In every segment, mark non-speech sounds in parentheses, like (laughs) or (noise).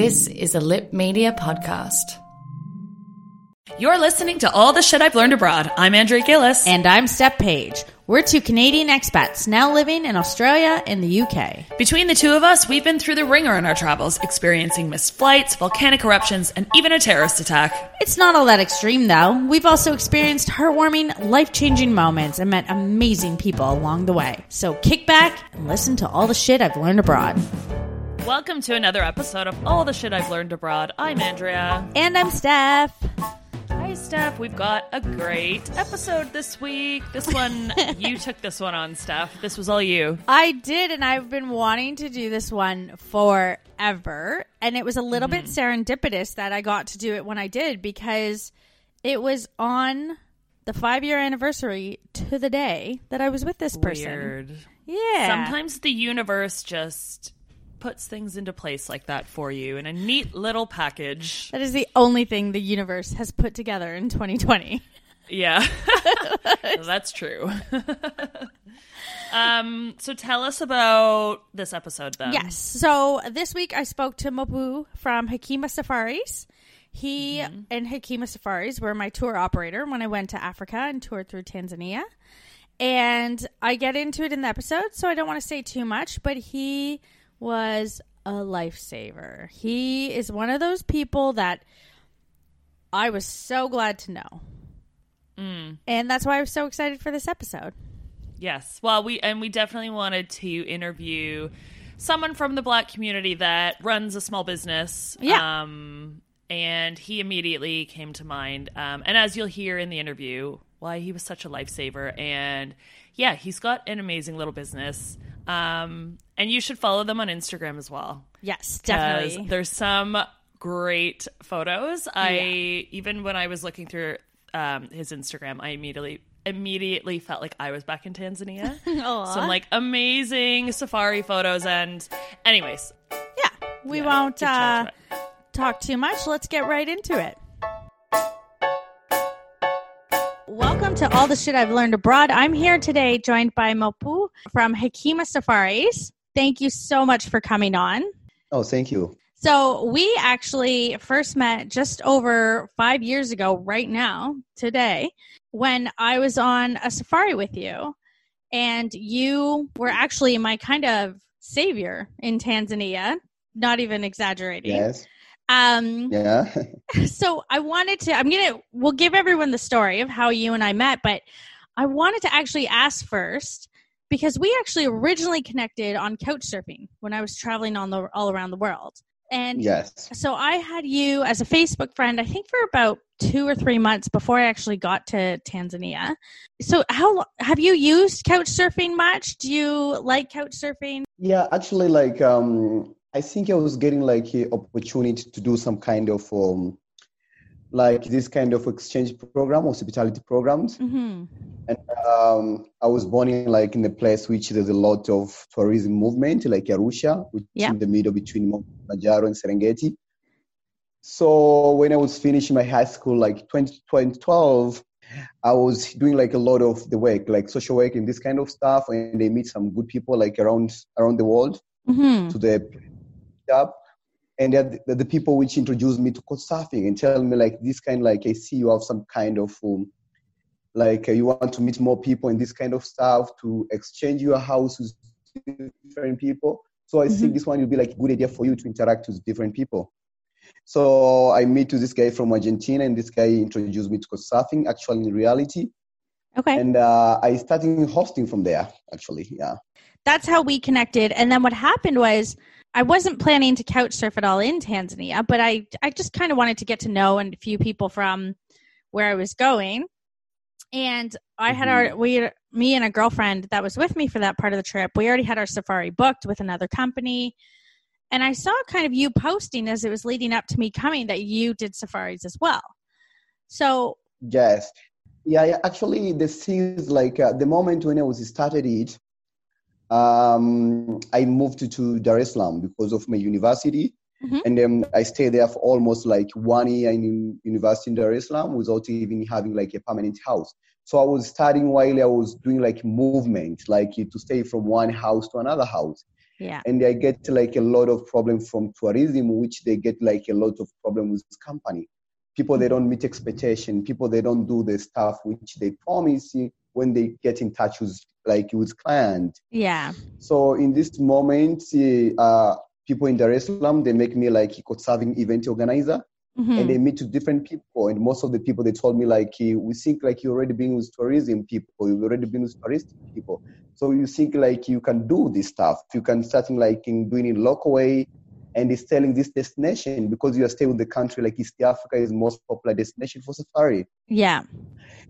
This is a Lip Media podcast. You're listening to All the Shit I've Learned Abroad. I'm Andrea Gillis. And I'm Steph Page. We're two Canadian expats now living in Australia and the UK. Between the two of us, we've been through the ringer in our travels, experiencing missed flights, volcanic eruptions, and even a terrorist attack. It's not all that extreme, though. We've also experienced heartwarming, life changing moments and met amazing people along the way. So kick back and listen to all the shit I've learned abroad. Welcome to another episode of All the Shit I've Learned Abroad. I'm Andrea. And I'm Steph. Hi, Steph. We've got a great episode this week. This one, (laughs) you took this one on, Steph. This was all you. I did, and I've been wanting to do this one forever. And it was a little bit mm-hmm. serendipitous that I got to do it when I did because it was on the five year anniversary to the day that I was with this person. Weird. Yeah. Sometimes the universe just puts things into place like that for you in a neat little package. That is the only thing the universe has put together in 2020. Yeah, (laughs) that's true. (laughs) um, so tell us about this episode then. Yes. So this week I spoke to Mopu from Hekima Safaris. He and Hekima Safaris were my tour operator when I went to Africa and toured through Tanzania. And I get into it in the episode, so I don't want to say too much, but he was a lifesaver. He is one of those people that I was so glad to know. And that's why I was so excited for this episode. Yes. Well, we and we definitely wanted to interview someone from the black community that runs a small business. Yeah. Um, and he immediately came to mind. Um, and as you'll hear in the interview, why he was such a lifesaver. And yeah, he's got an amazing little business. Um, and you should follow them on Instagram as well. Yes, definitely. There's some great photos. I even when I was looking through um, his Instagram, I immediately immediately felt like I was back in Tanzania. (laughs) Some like amazing safari photos and anyways, Yeah, we Yeah, won't uh, talk too much. Let's get right into it. Welcome to All the Shit I've Learned Abroad. I'm here today joined by Mopu from Hekima Safaris. Thank you so much for coming on. Oh, thank you. So, we actually first met just over five years ago, right now, today, when I was on a safari with you. And you were actually my kind of savior in Tanzania, not even exaggerating. Yes. Um, Yeah. (laughs) so I wanted to, I'm going to, we'll give everyone the story of how you and I met, but I wanted to actually ask first because we actually originally connected on couch surfing when I was traveling on the, all around the world. And yes. so I had you as a Facebook friend, I think for about two or three months before I actually got to Tanzania. So how have you used couch surfing much? Do you like couch surfing? Yeah. Actually, like, um, I think I was getting like an opportunity to do some kind of um, like this kind of exchange program, hospitality programs. Mm-hmm. And um, I was born in like in a place which there's a lot of tourism movement, like Arusha, which Yeah. is in the middle between Kilimanjaro and Serengeti. So when I was finishing my high school, like 20, 2012, I was doing like a lot of the work, like social work and this kind of stuff, and they meet some good people like around around the world Mm-hmm. to the job. And they're the, the people which introduced me to couch surfing and tell me like this kind like I see you have some kind of um, like uh, you want to meet more people and this kind of stuff to exchange your house with different people. So I think this one will be like a good idea for you to interact with different people. So I meet with this guy from Argentina, and this guy introduced me to couch surfing. Actually, in reality, Okay. and uh, I started hosting from there. Actually, yeah. That's how we connected. And then what happened was I wasn't planning to couch surf at all in Tanzania, but I I just kind of wanted to get to know and a few people from where I was going. And I had our we me and a girlfriend that was with me for that part of the trip. We already had our safari booked with another company. And I saw kind of you posting as it was leading up to me coming that you did safaris as well. So Yes. Yeah, yeah. Actually, this is like uh, the moment when I was started it, um, I moved to, Dar es Salaam because of my university. Mhm. And then I stayed there for almost like one year in university in Dar es Salaam without even having like a permanent house. So I was studying while I was doing like movement, like to stay from one house to another house. yeah. And I get like a lot of problems from tourism, which they get like a lot of problems with this company. People they don't meet expectation. People they don't do the stuff which they promise you when they get in touch with like with client. Yeah. So in this moment, uh, people in Dar es Salaam they make me like a serving event organizer, Mhm. and they meet to different people. And most of the people they told me like we think like you already been with tourism people, you've already been with touristic people. So you think like you can do this stuff. You can start in, like in doing it local way, and it's telling this destination because you are staying in the country like East Africa is most popular destination for safari. Yeah.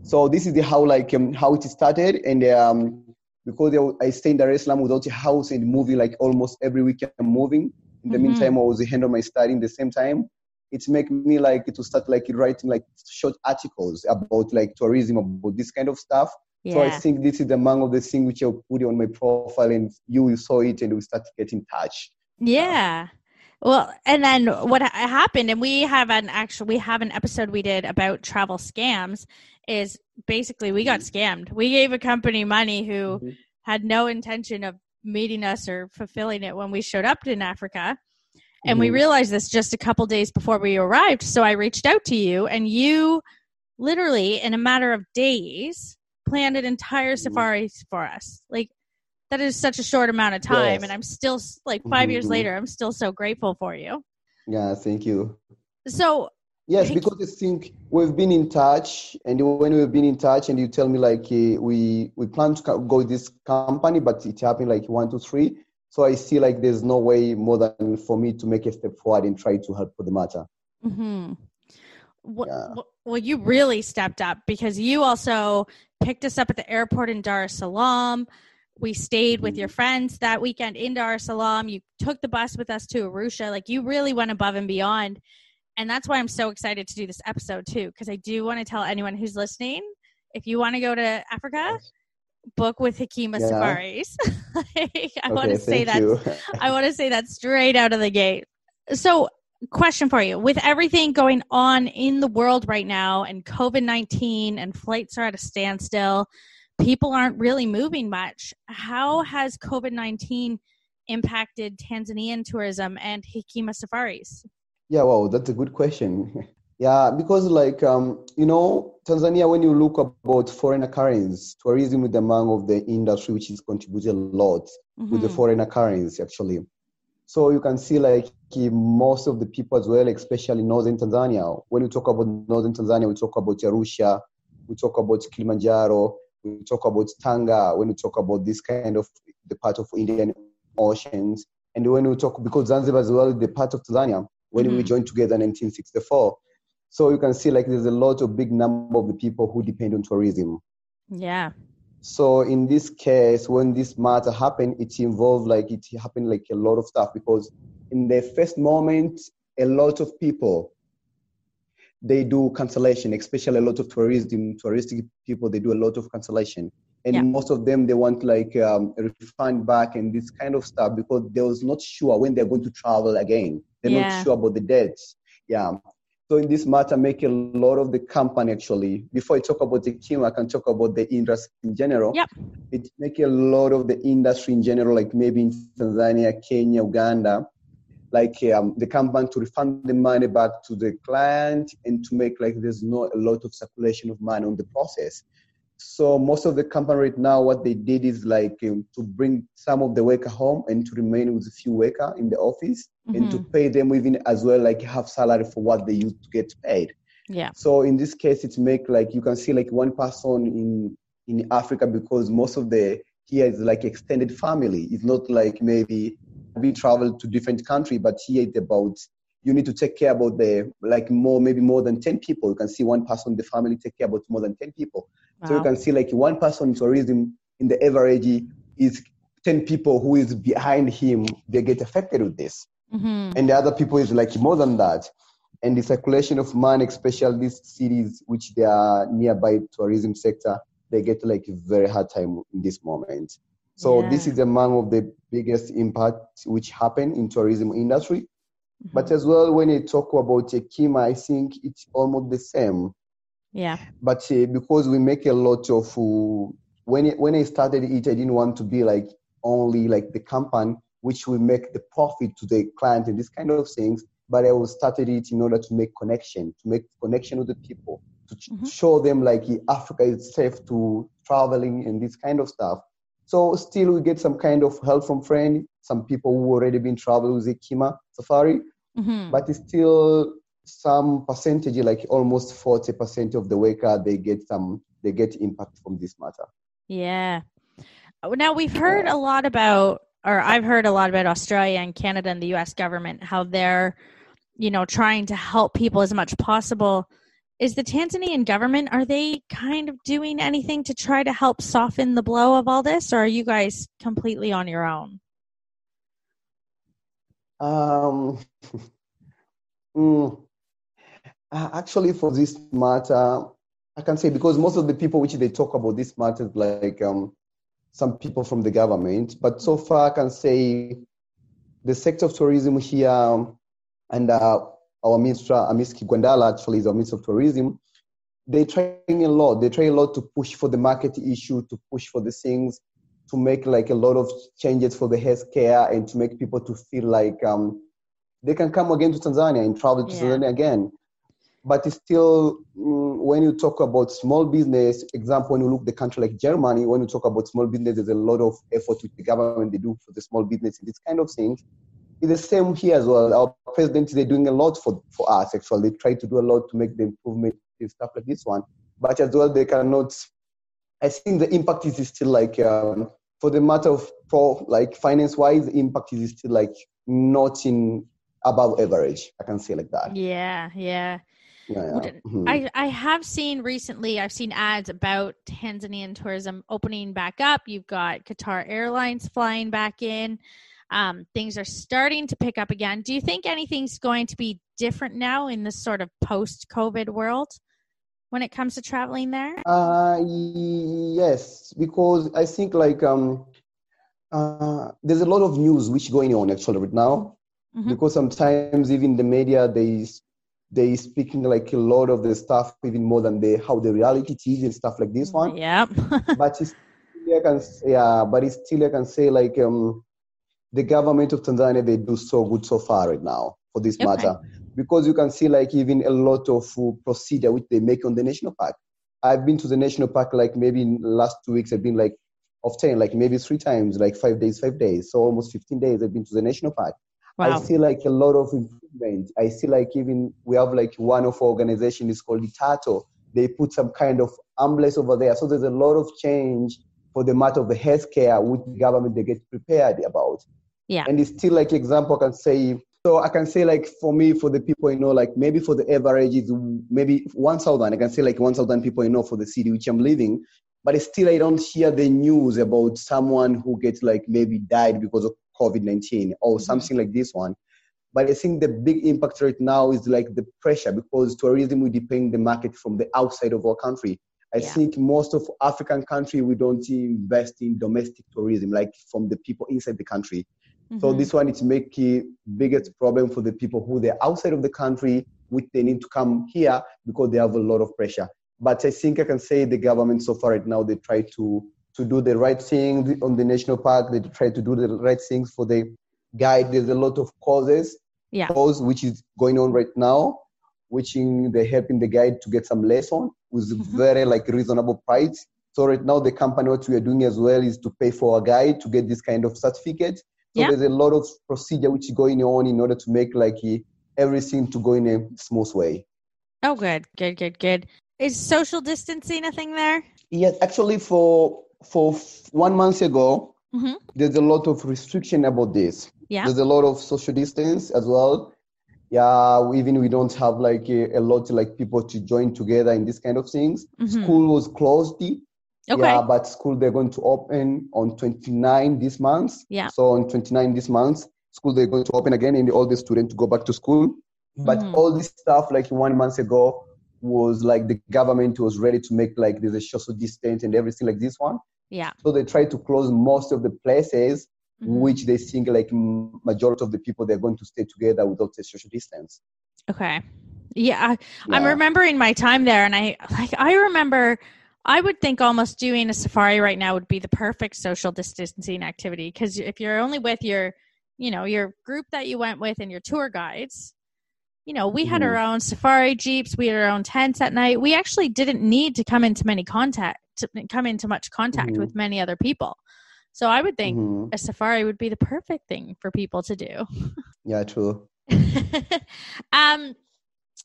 So this is the how like um, how it started, and um, because I stay in Dar es Salaam without a house and moving like almost every week I'm moving. In the Mhm. meantime, I was handling my study in the same time. It make me like to start like writing like short articles about like tourism about this kind of stuff. Yeah. So I think this is among of the things which I put on my profile, and you saw it, and we start to get in touch. Yeah. Well, and then what happened, and we have an actual, we have an episode we did about travel scams. Is basically we got scammed. We gave a company money who Mhm. had no intention of meeting us or fulfilling it when we showed up in Africa. And we Mhm. realized this just a couple days before we arrived. So I reached out to you, and you literally, in a matter of days, planned an entire Mm-hmm. safari for us. Like, that is such a short amount of time. Yes. And I'm still, like, 5 years Mhm. later, I'm still so grateful for you. Yeah, thank you. So, Yes, because I think we've been in touch, and when we've been in touch, and you tell me like eh, we we plan to go this company, but it happened like one, two, three. So I see like there's no way more than for me to make a step forward and try to help for the matter. mm-hmm. well, Yeah. well, you really stepped up because you also picked us up at the airport in Dar es Salaam. We stayed with Mm-hmm. your friends that weekend in Dar es Salaam. You took the bus with us to Arusha. Like, you really went above and beyond. And that's why I'm so excited to do this episode, too, because I do want to tell anyone who's listening if you want to go to Africa, book with Hekima Yeah. Safaris. (laughs) Like, I want to say that. I want to say that straight out of the gate. So, question for you with everything going on in the world right now, and COVID 19 and flights are at a standstill, people aren't really moving much. How has COVID 19 impacted Tanzanian tourism and Hekima safaris? Yeah, wow, that's a good question. (laughs) yeah, because like um, you know, Tanzania, when you look about foreign currencies, tourism is among of the industry which is contributed a lot with the Mhm. foreign currency actually. So you can see like most of the people as well, especially northern Tanzania. When we talk about northern Tanzania, we talk about Arusha, we talk about Kilimanjaro, we talk about Tanga. When we talk about this kind of the part of Indian Oceans, and when we talk because Zanzibar as well is the part of Tanzania when we Mhm. joined together in 1964. So you can see like there's a lot of big number of the people who depend on tourism. Yeah. So in this case, when this matter happened, it involved like it happened like a lot of stuff because in the first moment, a lot of people they do cancellation, especially a lot of tourism touristic people they do a lot of cancellation, and Yeah. most of them they want like um, a refund back and this kind of stuff because they was not sure when they're going to travel again. They're Yeah. not sure about the dates. Yeah. So in this matter, make a lot of the company actually. Before I talk about the team, I can talk about the industry in general. Yep. It make a lot of the industry in general, like maybe in Tanzania, Kenya, Uganda, like um, the company to refund the money back to the client and to make like there's not a lot of circulation of money on the process. So most of the company right now, what they did is like um, to bring some of the worker home and to remain with a few worker in the office mm-hmm. and to pay them even as well like half salary for what they used to get paid. Yeah. So in this case, it's make like you can see like one person in in Africa because most of the here is like extended family. It's not like maybe we travel to different country, but here it's about you need to take care about the like more maybe more than 10 people you can see one person in the family take care about more than 10 people wow. so you can see like one person in tourism in the average is 10 people who is behind him they get affected with this mm-hmm. and the other people is like more than that and the circulation of money especially these cities which they are nearby tourism sector they get like very hard time in this moment so yeah. this is among of the biggest impact which happened in tourism industry Mm-hmm. But as well, when you talk about Hekima, I think it's almost the same. Yeah. But uh, because we make a lot of uh, when it, when I started it, I didn't want to be like only like the company which will make the profit to the client and this kind of things. But I was started it in order to make connection, to make connection with the people, to mm-hmm. show them like Africa is safe to traveling and this kind of stuff. So still we get some kind of help from friends, some people who already been traveling with Hekima Safari, mm-hmm. but it's still some percentage, like almost 40% of the worker, they get some, they get impact from this matter. Yeah. Now we've heard a lot about, or I've heard a lot about Australia and Canada and the U.S. government, how they're, you know, trying to help people as much possible is the Tanzanian government are they kind of doing anything to try to help soften the blow of all this, or are you guys completely on your own? Um, (laughs) mm, actually, for this matter, I can say because most of the people which they talk about this matter, like um, some people from the government, but so far I can say the sector of tourism here and uh, our minister, Hamisi Kigwangalla, actually is our minister of tourism, they're trying a lot. They try a lot to push for the market issue, to push for the things, to make like a lot of changes for the healthcare and to make people to feel like um, they can come again to Tanzania and travel to yeah. Tanzania again. But it's still, mm, when you talk about small business, example, when you look the country like Germany, when you talk about small business, there's a lot of effort with the government they do for the small business and this kind of things. It's the same here as well. Our president, they're doing a lot for, for us, actually. They try to do a lot to make the improvement and stuff like this one. But as well, they cannot, I think the impact is still like, um, for the matter of pro, like finance wise, the impact is still like not in above average. I can say like that. Yeah, yeah. Yeah, yeah. Mm-hmm. I, I have seen recently i've seen ads about tanzanian tourism opening back up you've got qatar airlines flying back in um, things are starting to pick up again. Do you think anything's going to be different now in this sort of post COVID world when it comes to traveling there? Uh, yes, because I think like um, uh, there's a lot of news which going on actually right now. Mm-hmm. Because sometimes even the media they they speaking like a lot of the stuff even more than the how the reality is and stuff like this one. Yeah. (laughs) but it's I can yeah, but it's still I can say like um the government of Tanzania they do so good so far right now for this okay. matter because you can see like even a lot of uh, procedure which they make on the national park. I've been to the national park like maybe in last two weeks I've been like of ten like maybe three times like five days five days so almost 15 days I've been to the national park. Wow. I see like a lot of improvement. I see like even we have like one of our organization is called Itato. They put some kind of ambulance over there. So there's a lot of change for the matter of the healthcare which the government they get prepared about. Yeah. And it's still like example I can say so I can say like for me, for the people you know, like maybe for the average is maybe one thousand. I can say like one thousand people you know for the city which I'm living, but still I don't hear the news about someone who gets like maybe died because of COVID nineteen or mm-hmm. something like this one. But I think the big impact right now is like the pressure because tourism will depend the market from the outside of our country. I yeah. think most of African country we don't invest in domestic tourism, like from the people inside the country. Mm-hmm. So this one is making biggest problem for the people who they're outside of the country which they need to come here because they have a lot of pressure. But I think I can say the government so far right now they try to to do the right thing on the national park. They try to do the right things for the guide. There's a lot of causes, Yeah. cause which is going on right now, which in they're helping the guide to get some lesson with Mm-hmm. very like reasonable price. So right now the company what we are doing as well is to pay for a guide to get this kind of certificate. So Yeah. there's a lot of procedure which is going on in order to make like everything to go in a smooth way. Oh, good, good, good, good. Is social distancing a thing there? Yes, actually, for for one month ago, Mhm. there's a lot of restriction about this. Yeah. There's a lot of social distance as well. Yeah, we- even we don't have like a, a lot like people to join together in this kind of things. Mhm. School was closed. Okay. Yeah, but school they're going to open on 29 this month. Yeah. So on 29 this month, school they're going to open again and all the students go back to school. But Mhm. all this stuff like one month ago was like the government was ready to make like there's a social distance and everything like this one. Yeah. So they try to close most of the places Mhm. which they think like majority of the people they're going to stay together without a social distance. Okay. Yeah, I, I'm Yeah. remembering my time there, and I like I remember. I would think almost doing a safari right now would be the perfect social distancing activity because if you're only with your, you know, your group that you went with and your tour guides, you know, we had Mhm. our own safari jeeps, we had our own tents at night. We actually didn't need to come into many contact, to come into much contact Mhm. with many other people. So I would think Mhm. a safari would be the perfect thing for people to do. Yeah, true. (laughs) um,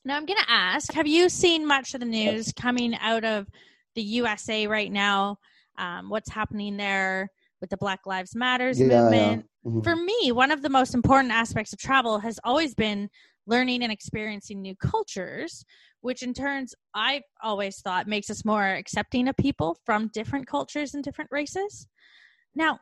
now I'm going to ask: Have you seen much of the news coming out of the USA right now? Um, what's happening there with the Black Lives Matters Yeah, yeah. movement? Mhm. For me, one of the most important aspects of travel has always been learning and experiencing new cultures, which in turns I've always thought makes us more accepting of people from different cultures and different races. Now,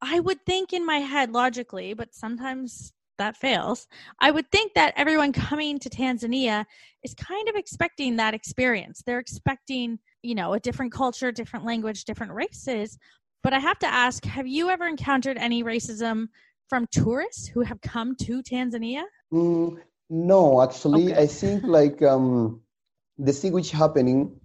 I would think in my head logically, but sometimes that fails. I would think that everyone coming to Tanzania is kind of expecting that experience. They're expecting, you know, a different culture, different language, different races. But I have to ask have you ever encountered any racism from tourists who have come to Tanzania? Mm, no, actually, Okay. I think like um, the thing which happening,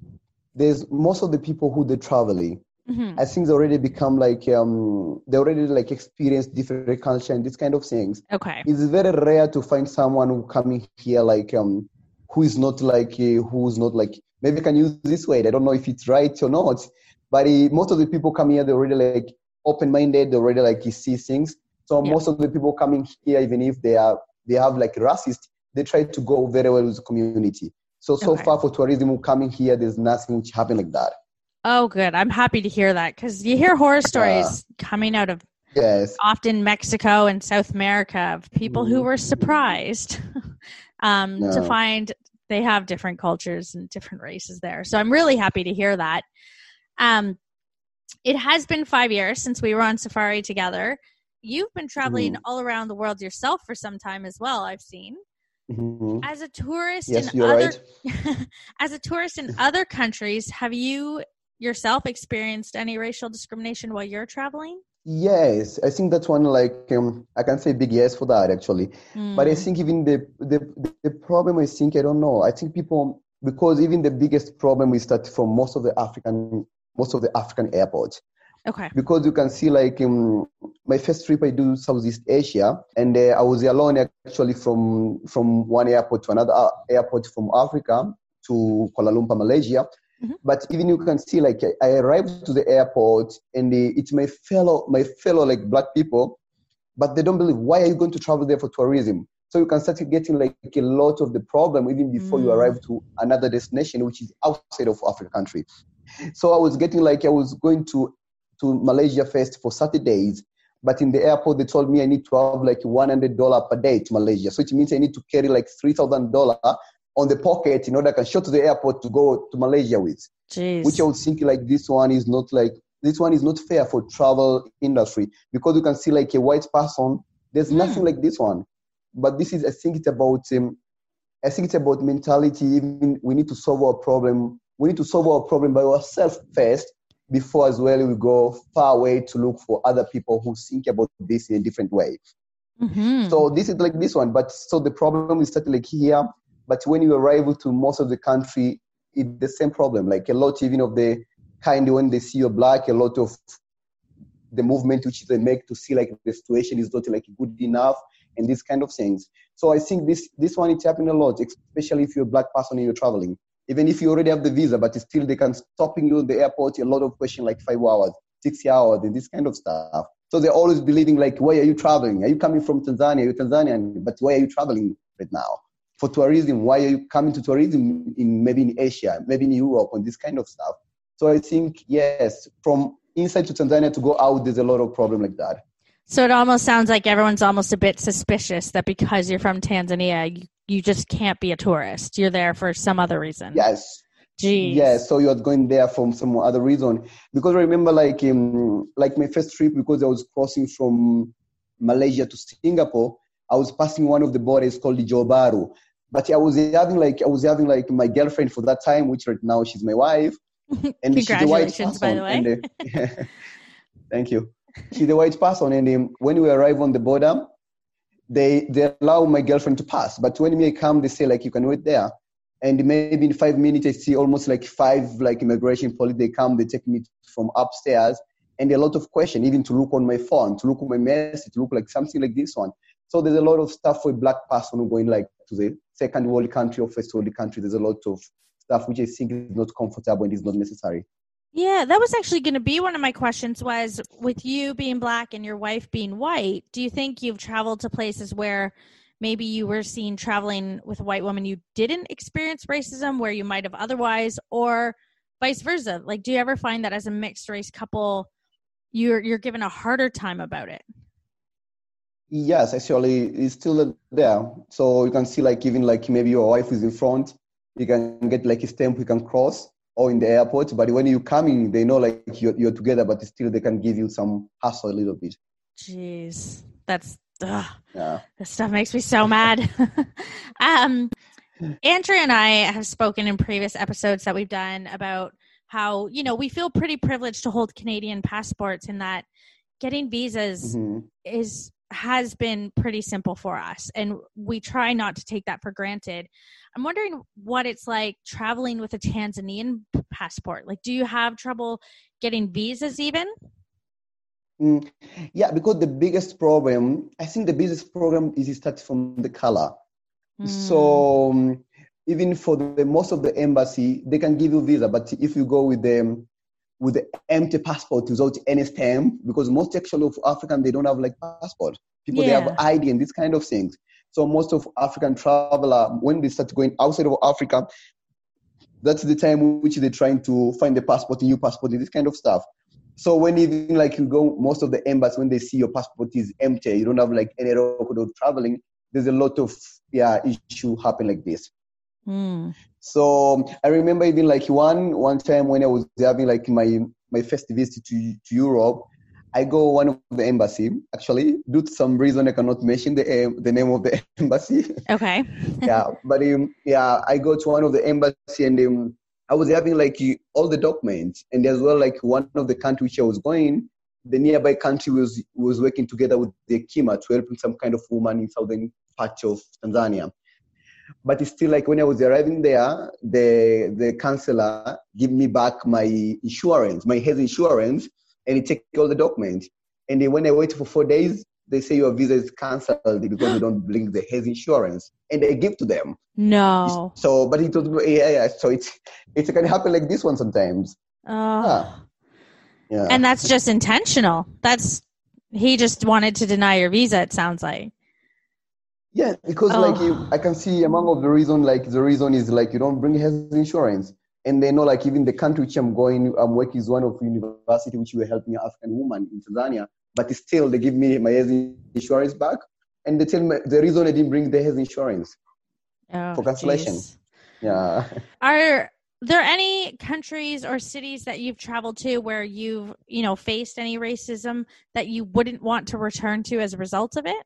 there's most of the people who they're traveling. Mhm. I think they already become like um, they already like experience different culture and this kind of things. Okay. It's very rare to find someone who coming here like um, who is not like uh, who's not like maybe I can use this way. I don't know if it's right or not, but most of the people come here they're already like open minded. They already like you see things. So Yeah. most of the people coming here, even if they are they have like racist, they try to go very well with the community. So so Okay. far for tourism coming here, there's nothing which happen like that. Oh, good. I'm happy to hear that because you hear horror stories coming out of Yes. often Mexico and South America of people who Mhm. were surprised (laughs) um, to find they have different cultures and different races there. So I'm really happy to hear that. Um, it has been five years since we were on safari together. You've been traveling Mhm. all around the world yourself for some time as well. I've seen Mhm. as a tourist Yes, in other right. (laughs) as a tourist in other countries. Have you yourself experienced any racial discrimination while you're traveling? Yes, I think that's one like um, I can say big yes for that actually. But I Mm. think even the, the the problem I think I don't know. I think people because even the biggest problem we start from most of the African most of the African airports okay. because you can see like um, my first trip I do Southeast Asia and uh, I was alone actually from from one airport to another uh, airport from Africa to Kuala Lumpur, Malaysia. Mhm. But even you can see like I arrived to the airport and it's my fellow my fellow like black people, but they don't believe why are you going to travel there for tourism? So you can start getting like a lot of the problem even before you Mm. arrive to another destination which is outside of Africa country. So I was getting like I was going to to Malaysia first for Saturdays, but in the airport they told me I need to have like one hundred dollar per day to Malaysia. So it means I need to carry like three thousand dollar on the pocket in order I can show to the airport to go to Malaysia with. Jeez. Which I would think like this one is not like this one is not fair for travel industry because you can see like a white person. There's Hmm. nothing like this one, but this is I think it's about um, I think it's about mentality. Even we need to solve our problem. We need to solve our problem by ourselves first before as well we go far away to look for other people who think about this in a different way. Mhm. So this is like this one, but so the problem is started like here. But when you arrive to most of the country, it's the same problem. Like a lot even of the kind when they see you're black, a lot of the movement which they make to see like the situation is not like good enough and these kind of things. So I think this this one is happening a lot, especially if you're a black person and you're traveling. Even if you already have the visa, but still they can stopping you at the airport. A lot of question like five hours, six hours, and this kind of stuff. So they're always believing like, why are you traveling? Are you coming from Tanzania? You're Tanzanian, but why are you traveling right now? For tourism, why are you coming to tourism in maybe in Asia, maybe in Europe, and this kind of stuff? So I think yes, from inside to Tanzania to go out, there's a lot of problem like that. So it almost sounds like everyone's almost a bit suspicious that because you're from Tanzania, you, you just can't be a tourist. You're there for some other reason. Yes. Jeez. Yes, so you're going there for some other reason. Because I remember like um, like my first trip because I was crossing from Malaysia to Singapore, I was passing one of the borders called the Johor Bahru. But I was having like I was having like my girlfriend for that time, which right now she's my wife. (laughs) And Congratulations, by the way. And, uh, (laughs) (laughs) thank you. She's a white person, and um, when we arrive on the border, they they allow my girlfriend to pass. But when me come, they say like you can wait there. And maybe in five minutes, I see almost like five like immigration police. They come, they take me from upstairs, and a lot of question, even to look on my phone, to look on my message, to look like something like this one. So there's a lot of stuff for a black person going like to the second world country or first world country. There's a lot of stuff which I think is not comfortable and is not necessary. Yeah, that was actually going to be one of my questions was with you being black and your wife being white, do you think you've traveled to places where maybe you were seen traveling with a white woman you didn't experience racism where you might have otherwise or vice versa? Like do you ever find that as a mixed race couple you're you're given a harder time about it? Yes, actually it's still there. So you can see like even like maybe your wife is in front, you can get like a stamp you can cross or in the airport. But when you're coming, they know like you're, you're together, but still they can give you some hassle a little bit. Jeez, that's ugh. yeah. This stuff makes me so mad. (laughs) um, Andrea and I have spoken in previous episodes that we've done about how you know we feel pretty privileged to hold Canadian passports, in that getting visas mm-hmm. is has been pretty simple for us, and we try not to take that for granted. I'm wondering what it's like traveling with a Tanzanian passport. Like, do you have trouble getting visas even? Mm, yeah, because the biggest problem, I think the biggest problem is it starts from the color. Mm. So um, even for the most of the embassy, they can give you visa, but if you go with them with the empty passport without any stamp, because most actually of African they don't have like passport. People yeah. they have ID and these kind of things. So most of African traveler, when they start going outside of Africa, that's the time which they're trying to find the passport, new passport, and this kind of stuff. So when even like you go, most of the embassies when they see your passport is empty, you don't have like any record of traveling. There's a lot of yeah issue happen like this. Mm. So I remember even like one one time when I was having like my my first visit to to Europe, I go one of the embassy actually due to some reason I cannot mention the uh, the name of the (laughs) embassy. Okay. (laughs) yeah, but um, yeah, I go to one of the embassy and um, I was having like all the documents and as well like one of the country which I was going, the nearby country was was working together with the Kima to help some kind of woman in southern part of Tanzania. But it's still like when I was arriving there, the the counselor give me back my insurance, my health insurance and he take all the documents. And then when I wait for four days, they say your visa is cancelled because you don't bring the health insurance, and they give to them. No. So, but told me, yeah, yeah. So it's it can happen like this one sometimes. Oh. Yeah. yeah. And that's just intentional. That's he just wanted to deny your visa. It sounds like. Yeah, because oh. like you, oh. I can see among of the reason, like the reason is like you don't bring health insurance and they know like even the country which I'm going, I'm working is one of university which were helping African woman in Tanzania, but still they give me my health insurance back, and they tell me the reason I didn't bring the health insurance oh, for cancellation. Geez. Yeah. Are there any countries or cities that you've traveled to where you've you know faced any racism that you wouldn't want to return to as a result of it?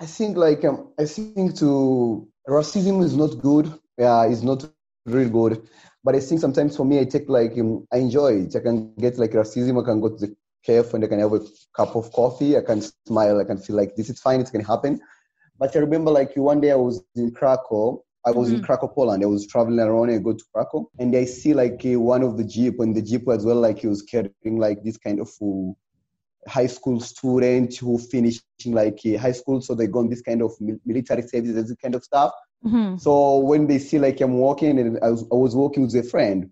I think like um, I think to racism is not good. Yeah, it's not really good. But I think sometimes for me, I take like um, I enjoy it. I can get like racism. I can go to the cafe and I can have a cup of coffee. I can smile. I can feel like this is fine. It's gonna happen. But I remember like one day I was in Krakow. I was in Krakow, Poland. I was traveling around. and I go to Krakow, and I see like uh, one of the jeep, and the jeep as well, like he was carrying like this kind of uh, high school student who finished like uh, high school, so they go on this kind of military service, this kind of stuff. So when they see like I'm walking, and I was, I was walking with a friend,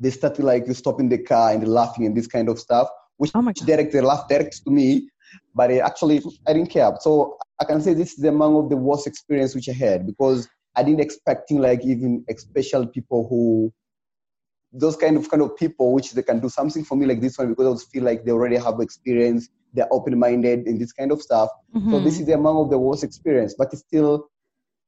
they started like stopping the car and laughing and this kind of stuff, which Oh my God. direct they laughed direct to me, but uh, actually I didn't care. So I can say this is among of the worst experience which I had because I didn't expecting like even special people who those kind of kind of people which they can do something for me like this one because I feel like they already have experience, they're open minded and this kind of stuff. So mm-hmm. this is among of the worst experience, but it's still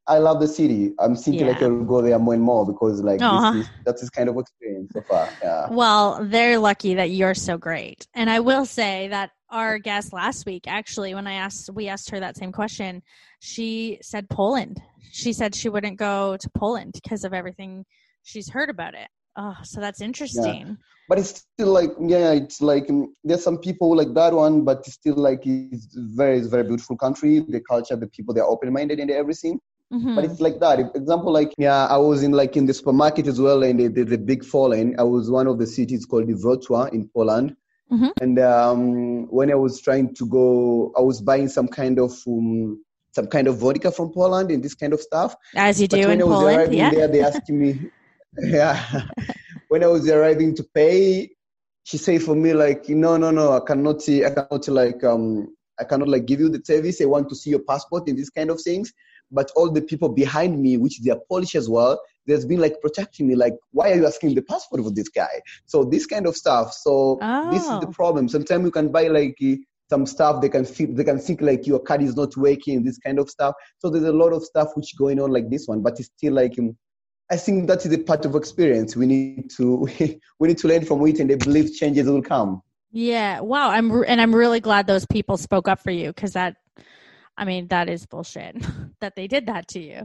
I love the city. I'm thinking like I'll go there more and more because like Aw. this is that's this kind of experience so far. Yeah. Well, they're lucky that you're so great. And I will say that our guest last week, actually, when I asked, we asked her that same question, she said Poland. She said she wouldn't go to Poland because of everything she's heard about it. Oh, so that's interesting. But it's still like yeah, it's like um, there's some people like that one, but it's still like it's very it's very beautiful country. The culture, the people, they're open minded and everything. Mhm. But it's like that. Example, like yeah, I was in like in the supermarket as well, and there's a big fallen. I was one of the cities called Wrocław in Poland, Mhm. and um, when I was trying to go, I was buying some kind of um, some kind of vodka from Poland and this kind of stuff. As you do when in I was Poland. Yeah. there, they (laughs) asked me, (laughs) yeah. when I was arriving to pay, she said for me like, no, no, no, I cannot see, I cannot like, um, I cannot like give you the service. I want to see your passport and these kind of things. But all the people behind me, which they are Polish as well, there's been like protecting me. Like, why are you asking the passport for this guy? So this kind of stuff. So this is the Oh. problem. Sometimes you can buy like some stuff they can feel, they can think like your card is not working, this kind of stuff. So there's a lot of stuff which going on like this one, but it's still like um, I think that is a part of experience. We need to (laughs) we need to learn from it, and I believe changes will come. Yeah. Wow. I'm re- and I'm really glad those people spoke up for you because that, I mean, that is bullshit (laughs) that they did that to you.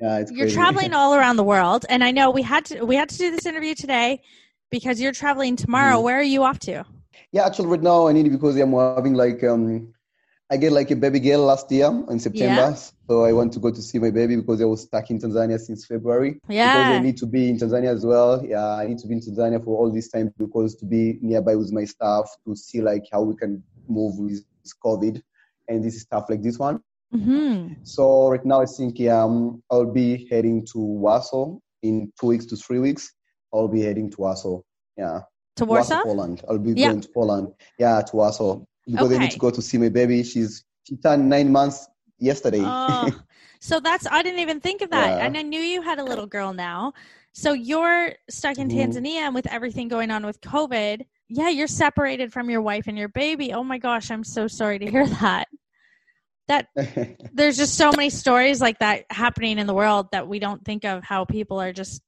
Yeah, it's You're crazy. traveling all around the world, and I know we had to we had to do this interview today because you're traveling tomorrow. Mhm. Where are you off to? Yeah, actually, right now I need because I'm having like um, I get like a baby girl last year in September, Yeah. so I want to go to see my baby because I was stuck in Tanzania since February. Yeah. Because I need to be in Tanzania as well. Yeah, I need to be in Tanzania for all this time because to be nearby with my staff to see like how we can move with COVID and this stuff like this one. hmm So right now I think um, I'll be heading to Warsaw in two weeks to three weeks. I'll be heading to Warsaw. Yeah. To Warsaw? Poland. I'll be Yeah. going to Poland. Yeah, to Warsaw because I Okay. need to go to see my baby. She's she turned nine months yesterday. Oh, (laughs) so that's I didn't even think of that, Yeah. and I knew you had a little girl now. So you're stuck in Mhm. Tanzania, and with everything going on with COVID, yeah, you're separated from your wife and your baby. Oh my gosh, I'm so sorry to hear that. That (laughs) there's just so many stories like that happening in the world that we don't think of how people are just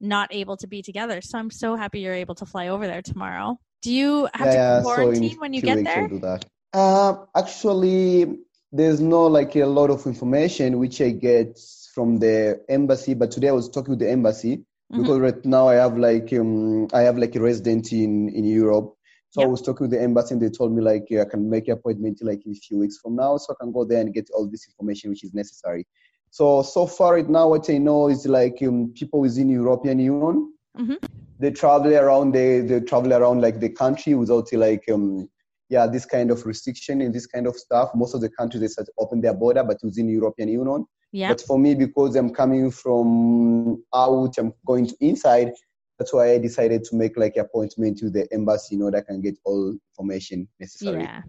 not able to be together. So I'm so happy you're able to fly over there tomorrow. Do you have yeah, to yeah, so quarantine when you get there? Do that. Uh, actually, there's no like a lot of information which I get from the embassy. But today I was talking with the embassy Mm-hmm. because right now I have like um, I have like a resident in in Europe. So I was talking with the embassy and they told me like yeah, I can make an appointment like in a few weeks from now, so I can go there and get all this information which is necessary. So so far right now, what I know is like um, people within European Union, Mhm. they travel around they they travel around like the country without like um yeah this kind of restriction and this kind of stuff. Most of the countries they start open their border, but within the European Union. Yeah. But for me, because I'm coming from out, I'm going to inside. That's why I decided to make like appointment to the embassy in order I can get all information necessary. Yeah.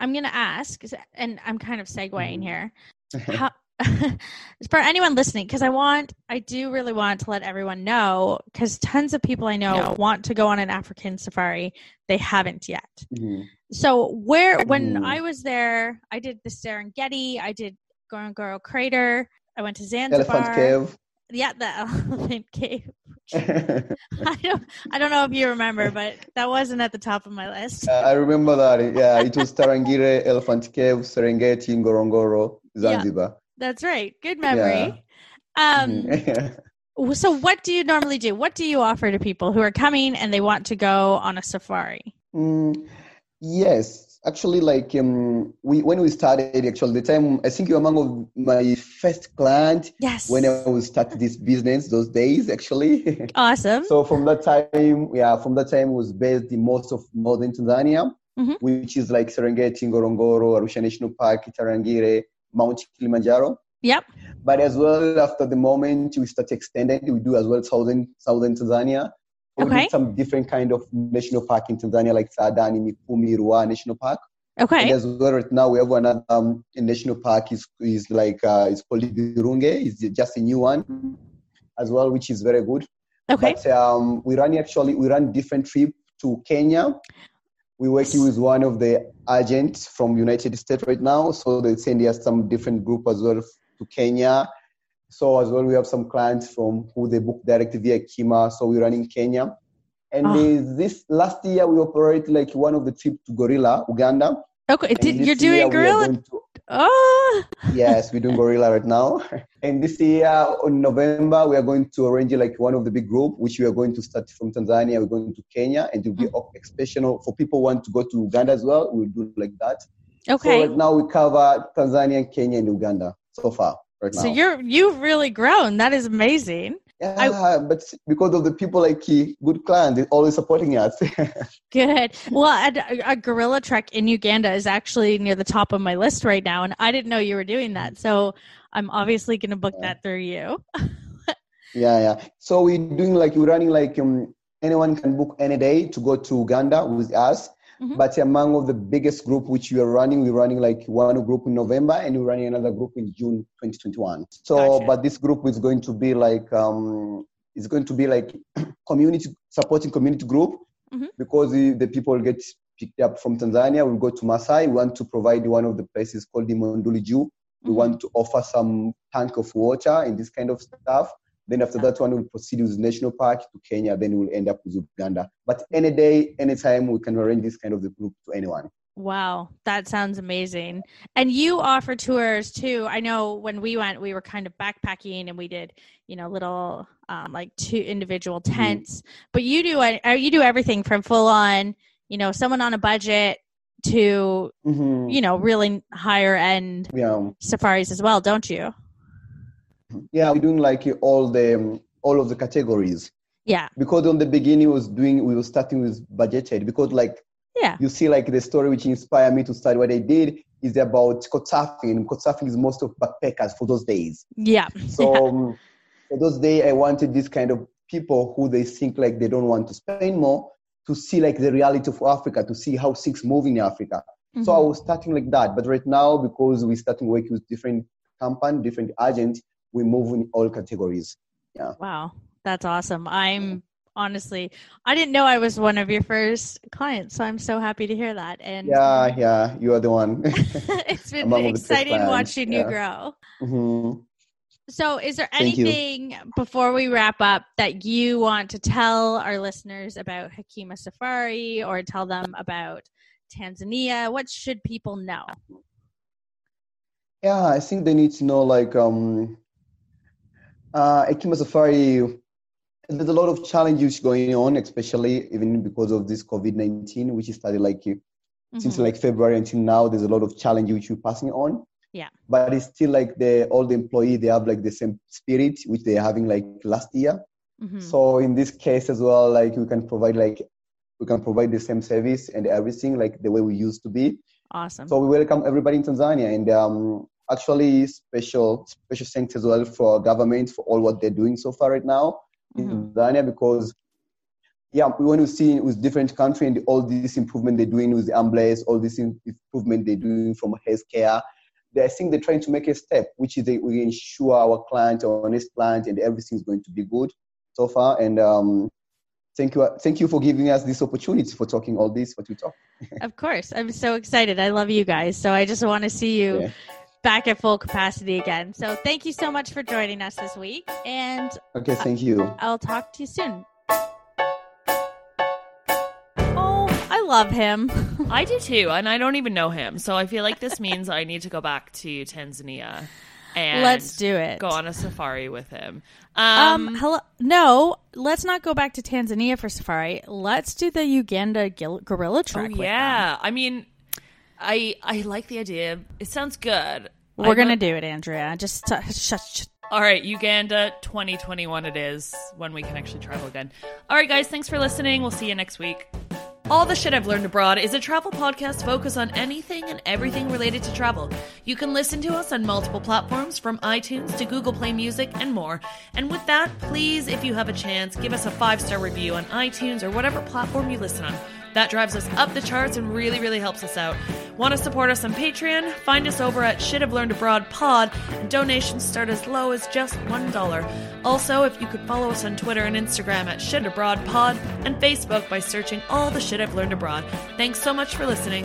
I'm going to ask, and I'm kind of segueing here. How, (laughs) for anyone listening, because I want, I do really want to let everyone know, because tons of people I know want to go on an African safari. They haven't yet. Mhm. So, where, when Mm. I was there, I did the Serengeti, I did Gorongoro Crater, I went to Zanzibar. Elephant Cave. Yeah, the (laughs) elephant cave. (laughs) I don't, I don't know if you remember, but that wasn't at the top of my list. Uh, I remember that. Yeah, it was Tarangire, Elephant Cave, Serengeti, Ngorongoro, Zanzibar. That's right. Good memory. Um, (laughs) Mhm. so what do you normally do? What do you offer to people who are coming and they want to go on a safari? Mm, yes, actually, like um, we when we started, actually, the time I think you're among of my first client Yes. when I was start this business. Those days, actually. (laughs) Awesome. So from that time, yeah, from that time was based in most of northern Tanzania, Mhm. which is like Serengeti, Ngorongoro, Arusha National Park, Tarangire, Mount Kilimanjaro. Yep. But as well, after the moment we start extending, we do as well southern southern Tanzania. We Okay. some different kind of national park in Tanzania, like Saadani, Mikumi, Ruaha National Park. Okay. And as well, right now we have another um, national park is is like uh, it's called Virunge. It's just a new one as well, which is very good. Okay. But um, we run actually we run different trip to Kenya. We're working with one of the agents from United States right now, so they send us some different group as well to Kenya. So as well, we have some clients from who they book directly via Kima. So we run in Kenya. And ah. there's this last year we operate like one of the trip to Gorilla, Uganda. Okay. Did, you're doing gorilla? to- Oh. yes, we're doing Gorilla right now. (laughs) And this year, in November, we are going to arrange like one of the big group, which we are going to start from Tanzania. We're going to Kenya, and it will be Mm. exceptional for people who want to go to Uganda as well. We'll do like that. Okay. So right now we cover Tanzania, Kenya, and Uganda so far. Right now. So you're you've really grown. That is amazing. Yeah, but because of the people like you, good clients, they're always supporting us. (laughs) Good. Well, a, a gorilla trek in Uganda is actually near the top of my list right now, and I didn't know you were doing that. So I'm obviously going to book that through you. (laughs) Yeah, yeah. So we're doing like we're running like um, anyone can book any day to go to Uganda with us. Mhm. But among of the biggest group which we are running, we're running like one group in November and we're running another group in June 2021. So, Gotcha. but this group is going to be like um, it's going to be like (clears throat) community supporting community group Mhm. because the, the people get picked up from Tanzania. We'll go to Masai. We want to provide one of the places called the Monduli Juu. We Mhm. want to offer some tank of water and this kind of stuff. Then after that one, we'll proceed with national park to Kenya. Then we'll end up with Uganda. But any day, anytime, we can arrange this kind of the group to anyone. Wow, that sounds amazing. And you offer tours too. I know when we went, we were kind of backpacking and we did, you know, little um, like two individual Mm-hmm. tents. But you do uh, you do everything from full on, you know, someone on a budget to Mhm. you know really higher end Yeah, safaris as well, don't you? Yeah, we're doing like all the um, all of the categories Yeah, because on the beginning was doing we were starting with budgeted because like yeah, you see like the story which inspired me to start what I did is about couchsurfing. Couchsurfing is most of backpackers for those days. yeah. So (laughs) um, for those days, I wanted this kind of people who they think like they don't want to spend more to see like the reality of Africa, to see how things move in Africa. So I Mhm. was starting like that. But right now, because we're starting working with different company, different agents, we move in all categories. Yeah. Wow, that's awesome. I'm honestly, I didn't know I was one of your first clients, so I'm so happy to hear that. And Yeah, yeah, you are the one. (laughs) (laughs) it's been Among the first exciting watching you yeah. grow. Mhm. So, is there anything before we wrap up that you want to tell our listeners about Hekima Safari or tell them about Tanzania? What should people know? Yeah, I think they need to know like um, uh, Hekima Safari. There's a lot of challenges going on, especially even because of this COVID nineteen, which started like mm-hmm. since like February until now. There's a lot of challenges which we're passing on. Yeah. But it's still like the all the employee they have like the same spirit which they're having like last year. Mm-hmm. So in this case as well, like we can provide like we can provide the same service and everything like the way we used to be. Awesome. So we welcome everybody in Tanzania and um, actually special special thanks as well for government for all what they're doing so far right now mm-hmm. in Tanzania because yeah, we want to see with different country and all this improvement they're doing with the ambulance, all this improvement they're doing from healthcare. They, I think they're trying to make a step, which is they, we ensure our client, our honest client, and everything's going to be good so far. And um, thank you, thank you for giving us this opportunity for talking all this, what we talk. (laughs) of course, I'm so excited. I love you guys, so I just want to see you. Yeah back at full capacity again. So thank you so much for joining us this week. And okay, thank you. I'll talk to you soon. Oh, I love him. (laughs) I do too, and I don't even know him. So I feel like this means I need to go back to Tanzania. And let's do it. Go on a safari with him. Um, um hello. No, let's not go back to Tanzania for safari. Let's do the Uganda gorilla trek. Oh, yeah, I mean, I I like the idea. It sounds good. We're I gonna do it, Andrea. Just uh, shut. Sh- all right, Uganda 2021 it is when we can actually travel again. All right, guys, thanks for listening. We'll see you next week. All the Shit I've Learned Abroad is a travel podcast focused on anything and everything related to travel. You can listen to us on multiple platforms from iTunes to Google Play Music and more. And with that, please, if you have a chance, give us a five star review on iTunes or whatever platform you listen on. That drives us up the charts and really, really helps us out. Want to support us on Patreon? Find us over at Shit I've Learned Abroad Pod, and donations start as low as just $1. Also, if you could follow us on Twitter and Instagram at Shit Abroad Pod, and Facebook by searching all the shit I've learned abroad. Thanks so much for listening.